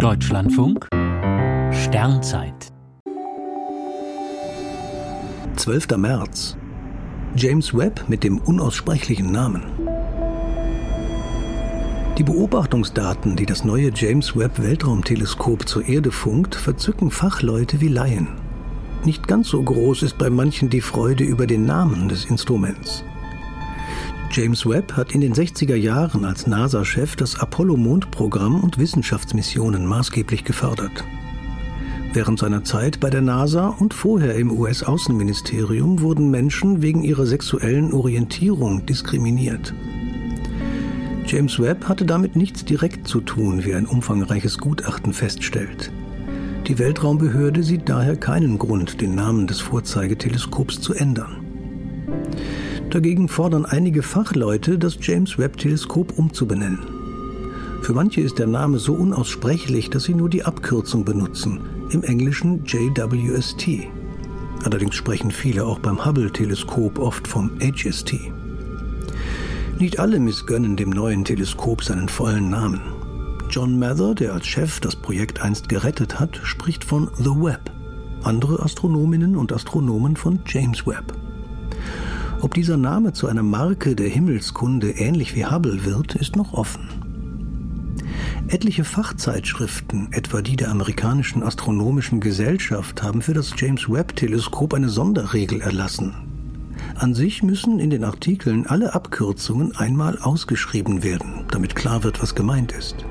Deutschlandfunk Sternzeit 12. März James Webb mit dem unaussprechlichen Namen. Die Beobachtungsdaten, die das neue James Webb Weltraumteleskop zur Erde funkt, verzücken Fachleute wie Laien. Nicht ganz so groß ist bei manchen die Freude über den Namen des Instruments. James Webb hat in den 60er Jahren als NASA-Chef das Apollo-Mondprogramm und Wissenschaftsmissionen maßgeblich gefördert. Während seiner Zeit bei der NASA und vorher im US-Außenministerium wurden Menschen wegen ihrer sexuellen Orientierung diskriminiert. James Webb hatte damit nichts direkt zu tun, wie ein umfangreiches Gutachten feststellt. Die Weltraumbehörde sieht daher keinen Grund, den Namen des Vorzeigeteleskops zu ändern. Dagegen fordern einige Fachleute, das James Webb-Teleskop umzubenennen. Für manche ist der Name so unaussprechlich, dass sie nur die Abkürzung benutzen, im Englischen JWST. Allerdings sprechen viele auch beim Hubble-Teleskop oft vom HST. Nicht alle missgönnen dem neuen Teleskop seinen vollen Namen. John Mather, der als Chef das Projekt einst gerettet hat, spricht von The Webb. Andere Astronominnen und Astronomen von James Webb. Ob dieser Name zu einer Marke der Himmelskunde ähnlich wie Hubble wird, ist noch offen. Etliche Fachzeitschriften, etwa die der amerikanischen astronomischen Gesellschaft, haben für das James Webb Teleskop eine Sonderregel erlassen. An sich müssen in den Artikeln alle Abkürzungen einmal ausgeschrieben werden, damit klar wird, was gemeint ist.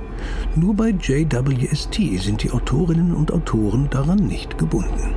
Nur bei JWST sind die Autorinnen und Autoren daran nicht gebunden.